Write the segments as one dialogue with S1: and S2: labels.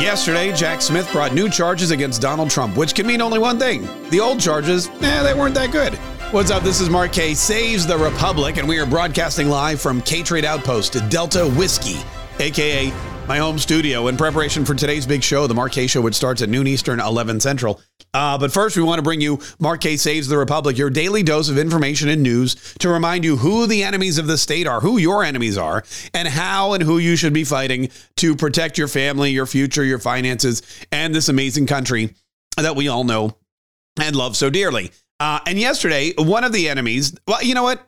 S1: Yesterday, Jack Smith brought new charges against Donald Trump, which can mean only one thing. The old charges, eh, they weren't that good. What's up? This is Mark Kaye Saves the Republic, and we are broadcasting live from K Trade Outpost, Delta Whiskey, aka my home studio, in preparation for today's big show, the Mark Kaye Show, which starts at noon Eastern, 11 Central. Uh, but first, we want to bring you Mark Kaye Saves the Republic, your daily dose of information and news to remind you who the enemies of the state are, who your enemies are, and how and who you should be fighting to protect your family, your future, your finances, and this amazing country that we all know and love so dearly. Uh, and yesterday, one of the enemies, well, you know what?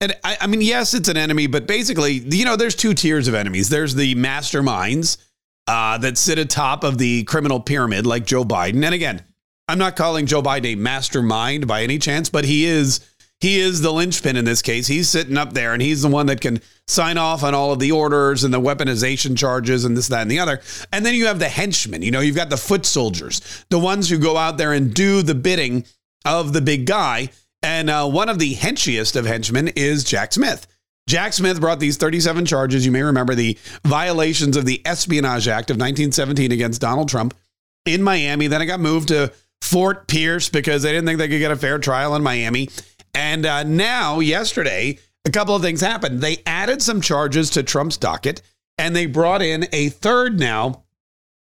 S1: And I, I mean, yes, it's an enemy, but basically, you know, there's two tiers of enemies. There's the masterminds uh, that sit atop of the criminal pyramid, like Joe Biden. And again, I'm not calling Joe Biden a mastermind by any chance, but he is he is the linchpin in this case. He's sitting up there and he's the one that can sign off on all of the orders and the weaponization charges and this, that, and the other. And then you have the henchmen. You know, you've got the foot soldiers, the ones who go out there and do the bidding of the big guy. And uh, one of the henchiest of henchmen is Jack Smith. Jack Smith brought these 37 charges. You may remember the violations of the Espionage Act of 1917 against Donald Trump in Miami. Then it got moved to Fort Pierce because they didn't think they could get a fair trial in Miami. And uh, now, yesterday, a couple of things happened. They added some charges to Trump's docket and they brought in a third now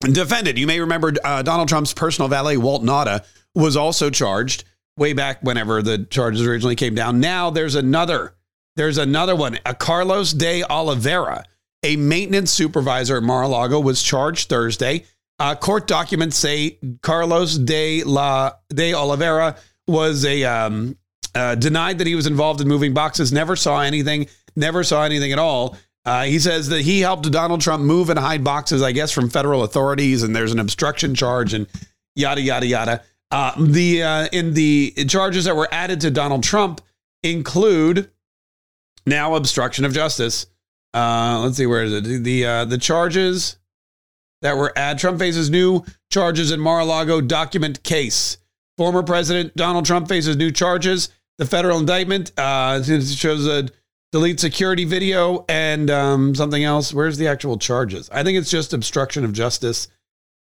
S1: defendant. You may remember uh, Donald Trump's personal valet, Walt Nauta, was also charged way back whenever the charges originally came down. Now there's another. There's another one. A Carlos de Oliveira, a maintenance supervisor at Mar-a-Lago, was charged Thursday. Uh, court documents say Carlos de la de Oliveira was a um, uh, denied that he was involved in moving boxes. Never saw anything. Never saw anything at all. Uh, he says that he helped Donald Trump move and hide boxes, I guess, from federal authorities, and there's an obstruction charge and yada yada yada. Uh, the uh, in the charges that were added to Donald Trump include now obstruction of justice. Uh, let's see, where is it? The uh, the charges that were added. Trump faces new charges in Mar-a-Lago document case. Former President Donald Trump faces new charges. The federal indictment uh, shows a delete security video and um, something else. Where's the actual charges? I think it's just obstruction of justice,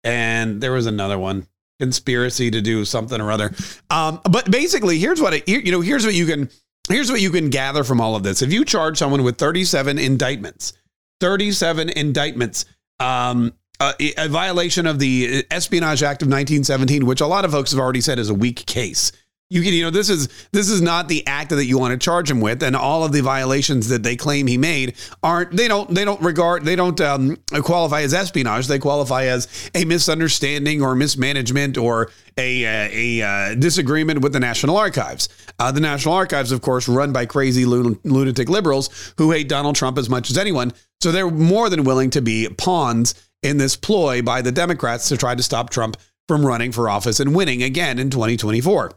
S1: and there was another one conspiracy to do something or other. Um, but basically, here's what you know. Here's what you can. Here's what you can gather from all of this. If you charge someone with 37 indictments, 37 indictments, um, a, a violation of the Espionage Act of 1917, which a lot of folks have already said is a weak case you can, you know, this is this is not the act that you want to charge him with, and all of the violations that they claim he made aren't. They don't. They don't regard. They don't um, qualify as espionage. They qualify as a misunderstanding or mismanagement or a a, a uh, disagreement with the National Archives. Uh, the National Archives, of course, run by crazy lunatic liberals who hate Donald Trump as much as anyone. So they're more than willing to be pawns in this ploy by the Democrats to try to stop Trump from running for office and winning again in 2024.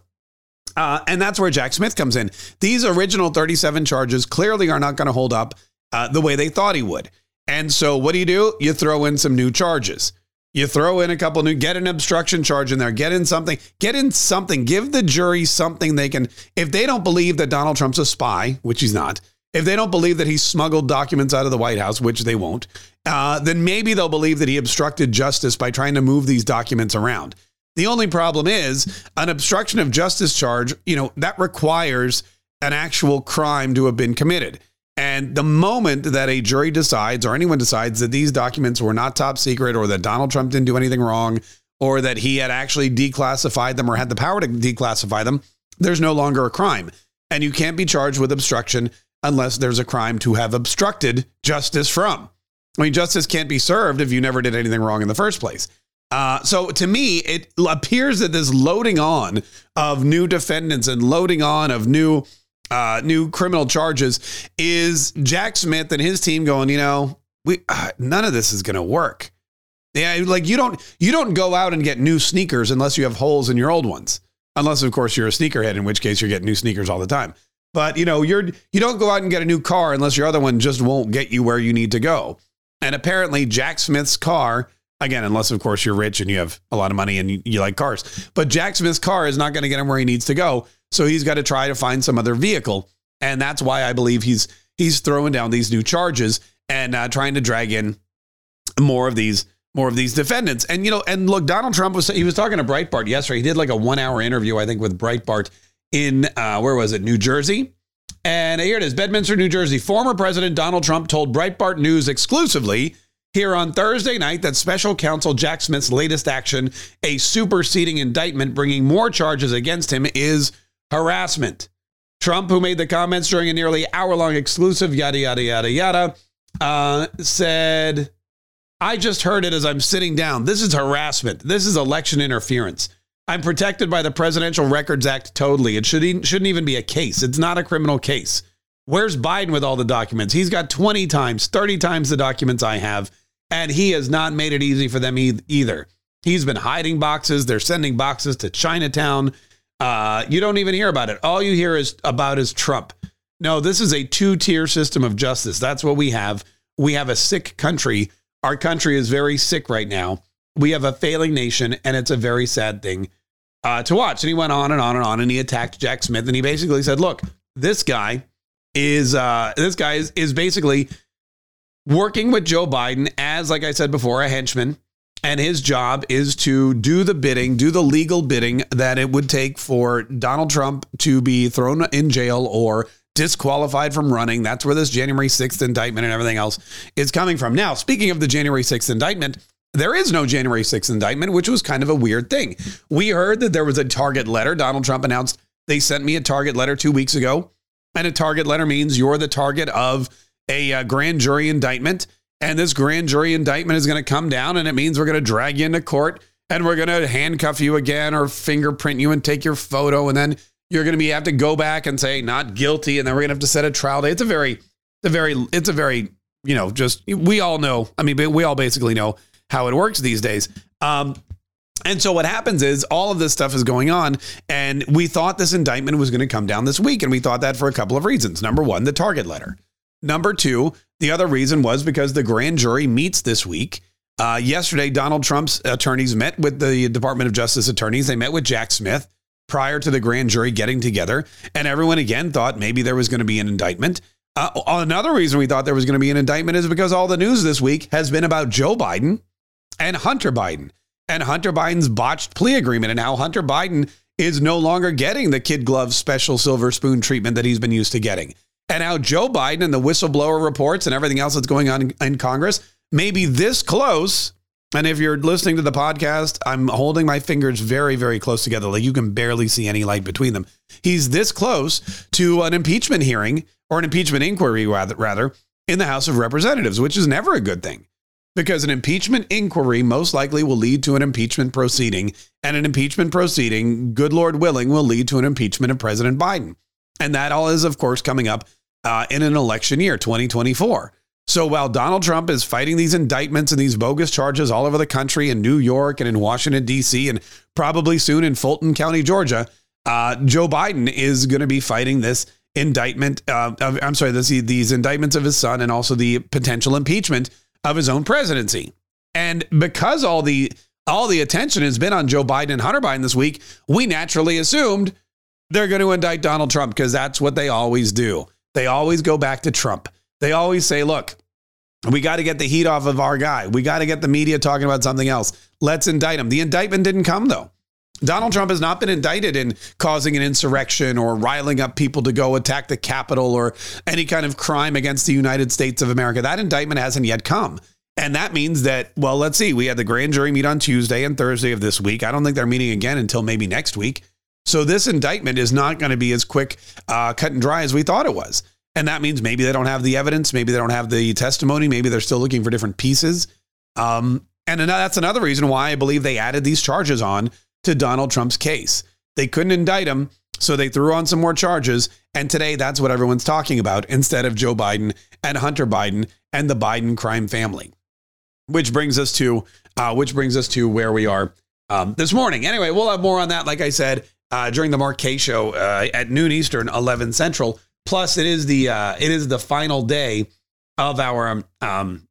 S1: Uh, and that's where Jack Smith comes in. These original 37 charges clearly are not going to hold up uh, the way they thought he would. And so what do you do? You throw in some new charges. You throw in a couple new, get an obstruction charge in there, get in something, get in something, give the jury something they can. If they don't believe that Donald Trump's a spy, which he's not, if they don't believe that he smuggled documents out of the White House, which they won't, uh, then maybe they'll believe that he obstructed justice by trying to move these documents around. The only problem is an obstruction of justice charge, you know, that requires an actual crime to have been committed. And the moment that a jury decides or anyone decides that these documents were not top secret or that Donald Trump didn't do anything wrong or that he had actually declassified them or had the power to declassify them, there's no longer a crime. And you can't be charged with obstruction unless there's a crime to have obstructed justice from. I mean, justice can't be served if you never did anything wrong in the first place. Uh, so to me, it appears that this loading on of new defendants and loading on of new uh, new criminal charges is Jack Smith and his team going. You know, we uh, none of this is going to work. Yeah, like you don't you don't go out and get new sneakers unless you have holes in your old ones. Unless, of course, you're a sneakerhead, in which case you're getting new sneakers all the time. But you know, you're you don't go out and get a new car unless your other one just won't get you where you need to go. And apparently, Jack Smith's car Again, unless of course you're rich and you have a lot of money and you, you like cars. But Jack Smith's car is not going to get him where he needs to go. So he's got to try to find some other vehicle. And that's why I believe he's he's throwing down these new charges and uh, trying to drag in more of these more of these defendants. And you know, and look, Donald Trump was he was talking to Breitbart yesterday. He did like a one hour interview, I think, with Breitbart in uh, where was it, New Jersey. And here it is, Bedminster, New Jersey. Former President Donald Trump told Breitbart News exclusively here on Thursday night that special counsel Jack Smith's latest action, a superseding indictment bringing more charges against him, is harassment. Trump, who made the comments during a nearly hour long exclusive, yada, yada, yada, yada, uh, said, I just heard it as I'm sitting down. This is harassment. This is election interference. I'm protected by the Presidential Records Act totally. It should, shouldn't even be a case. It's not a criminal case. Where's Biden with all the documents? He's got 20 times, 30 times the documents I have, and he has not made it easy for them e- either. He's been hiding boxes. They're sending boxes to Chinatown. Uh, you don't even hear about it. All you hear is about is Trump. No, this is a two tier system of justice. That's what we have. We have a sick country. Our country is very sick right now. We have a failing nation, and it's a very sad thing uh, to watch. And he went on and on and on, and he attacked Jack Smith, and he basically said, "Look, this guy is uh, this guy is, is basically working with Joe Biden as, like I said before, a henchman." And his job is to do the bidding, do the legal bidding that it would take for Donald Trump to be thrown in jail or disqualified from running. That's where this January 6th indictment and everything else is coming from. Now, speaking of the January 6th indictment, there is no January 6th indictment, which was kind of a weird thing. We heard that there was a target letter. Donald Trump announced they sent me a target letter two weeks ago. And a target letter means you're the target of a uh, grand jury indictment. And this grand jury indictment is going to come down, and it means we're going to drag you into court and we're going to handcuff you again or fingerprint you and take your photo. And then you're going to be have to go back and say not guilty. And then we're going to have to set a trial date. It's a very, it's a very, it's a very, you know, just we all know. I mean, we all basically know how it works these days. Um, and so what happens is all of this stuff is going on, and we thought this indictment was going to come down this week, and we thought that for a couple of reasons. Number one, the target letter. Number two, the other reason was because the grand jury meets this week. Uh, yesterday, Donald Trump's attorneys met with the Department of Justice attorneys. They met with Jack Smith prior to the grand jury getting together, and everyone again thought maybe there was going to be an indictment. Uh, another reason we thought there was going to be an indictment is because all the news this week has been about Joe Biden and Hunter Biden and Hunter Biden's botched plea agreement and how Hunter Biden is no longer getting the kid glove special silver spoon treatment that he's been used to getting. And how Joe Biden and the whistleblower reports and everything else that's going on in, in Congress may be this close. And if you're listening to the podcast, I'm holding my fingers very, very close together. Like you can barely see any light between them. He's this close to an impeachment hearing or an impeachment inquiry, rather, rather in the House of Representatives, which is never a good thing because an impeachment inquiry most likely will lead to an impeachment proceeding, and an impeachment proceeding, good Lord willing, will lead to an impeachment of President Biden. And that all is, of course, coming up uh, in an election year, 2024. So while Donald Trump is fighting these indictments and these bogus charges all over the country in New York and in Washington, D.C., and probably soon in Fulton County, Georgia, uh, Joe Biden is going to be fighting this indictment. Uh, of, I'm sorry, this, these indictments of his son and also the potential impeachment of his own presidency. And because all the all the attention has been on Joe Biden and Hunter Biden this week, we naturally assumed they're going to indict Donald Trump because that's what they always do. They always go back to Trump. They always say, look, we got to get the heat off of our guy. We got to get the media talking about something else. Let's indict him. The indictment didn't come, though. Donald Trump has not been indicted in causing an insurrection or riling up people to go attack the Capitol or any kind of crime against the United States of America. That indictment hasn't yet come. And that means that, well, let's see, we had the grand jury meet on Tuesday and Thursday of this week. I don't think they're meeting again until maybe next week. So this indictment is not going to be as quick, uh, cut and dry as we thought it was. And that means maybe they don't have the evidence, maybe they don't have the testimony, maybe they're still looking for different pieces. Um, and that's another reason why I believe they added these charges on to Donald Trump's case. They couldn't indict him, so they threw on some more charges. And today, that's what everyone's talking about instead of Joe Biden and Hunter Biden and the Biden crime family. Which brings us to uh, which brings us to where we are um, this morning. Anyway, we'll have more on that. Like I said uh, during the Mark Kaye show uh, at noon Eastern, eleven Central. Plus, it is the uh, it is the final day of our um, um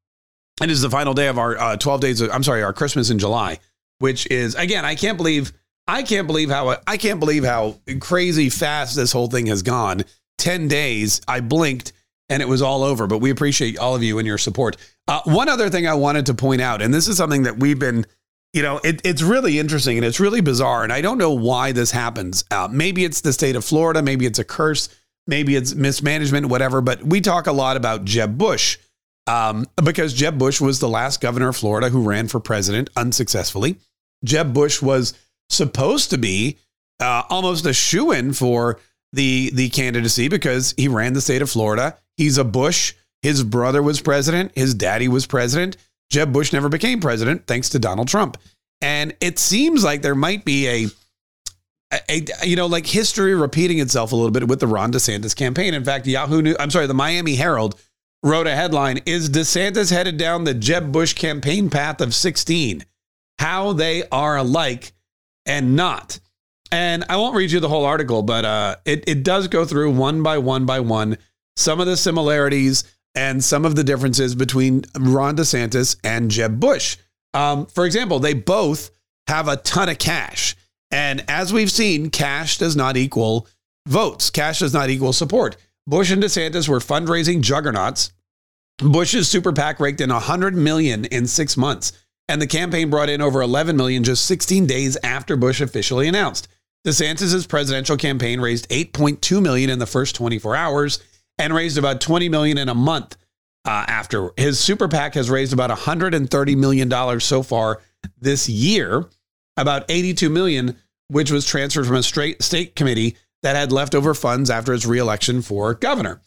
S1: it is the final day of our uh, twelve days. Of, I'm sorry, our Christmas in July which is again, I can't believe I can't believe how I can't believe how crazy fast this whole thing has gone. 10 days, I blinked and it was all over. But we appreciate all of you and your support. Uh, one other thing I wanted to point out, and this is something that we've been, you know, it, it's really interesting and it's really bizarre, and I don't know why this happens. Uh, maybe it's the state of Florida, maybe it's a curse, maybe it's mismanagement, whatever. But we talk a lot about Jeb Bush um, because Jeb Bush was the last governor of Florida who ran for president unsuccessfully. Jeb Bush was supposed to be uh, almost a shoe in for the the candidacy because he ran the state of Florida. He's a Bush. His brother was president. His daddy was president. Jeb Bush never became president thanks to Donald Trump. And it seems like there might be a, a, a you know like history repeating itself a little bit with the Ron DeSantis campaign. In fact, Yahoo News, I'm sorry, the Miami Herald wrote a headline Is DeSantis headed down the Jeb Bush campaign path of 16? How they are alike and not. And I won't read you the whole article, but uh, it, it does go through one by one by one some of the similarities and some of the differences between Ron DeSantis and Jeb Bush. Um, for example, they both have a ton of cash. And as we've seen, cash does not equal votes, cash does not equal support. Bush and DeSantis were fundraising juggernauts. Bush's super PAC raked in 100 million in six months, and the campaign brought in over 11 million just 16 days after Bush officially announced. DeSantis' presidential campaign raised 8.2 million in the first 24 hours and raised about 20 million in a month uh, after. His super PAC has raised about 130 million dollars so far this year, about 82 million, which was transferred from a straight state committee that had leftover funds after his reelection for governor.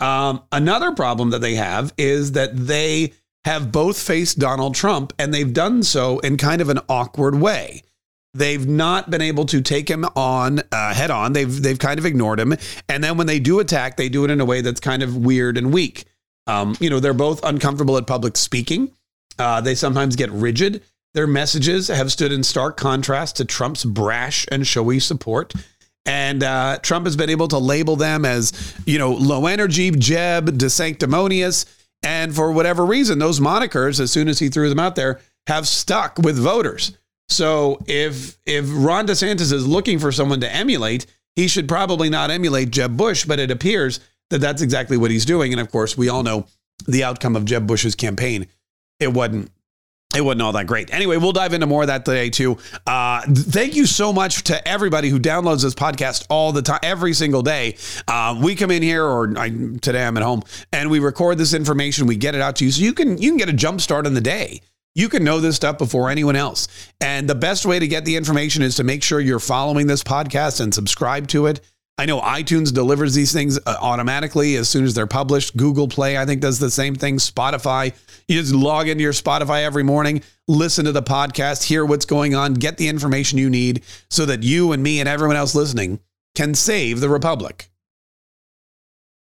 S1: Um, another problem that they have is that they have both faced Donald Trump and they've done so in kind of an awkward way. They've not been able to take him on uh, head on. They've they've kind of ignored him, and then when they do attack, they do it in a way that's kind of weird and weak. Um, you know, they're both uncomfortable at public speaking. Uh, they sometimes get rigid. Their messages have stood in stark contrast to Trump's brash and showy support. And uh, Trump has been able to label them as, you know, low energy, Jeb, desanctimonious. And for whatever reason, those monikers, as soon as he threw them out there, have stuck with voters. So if if Ron DeSantis is looking for someone to emulate, he should probably not emulate Jeb Bush, but it appears that that's exactly what he's doing. And of course, we all know the outcome of Jeb Bush's campaign. It wasn't it wasn't all that great. Anyway, we'll dive into more of that today too. Uh, thank you so much to everybody who downloads this podcast all the time, every single day. Uh, we come in here, or I, today I'm at home, and we record this information. We get it out to you, so you can you can get a jump start on the day. You can know this stuff before anyone else. And the best way to get the information is to make sure you're following this podcast and subscribe to it. I know iTunes delivers these things uh, automatically as soon as they're published. Google Play, I think, does the same thing. Spotify, you just log into your Spotify every morning, listen to the podcast, hear what's going on, get the information you need so that you and me and everyone else listening can save the Republic.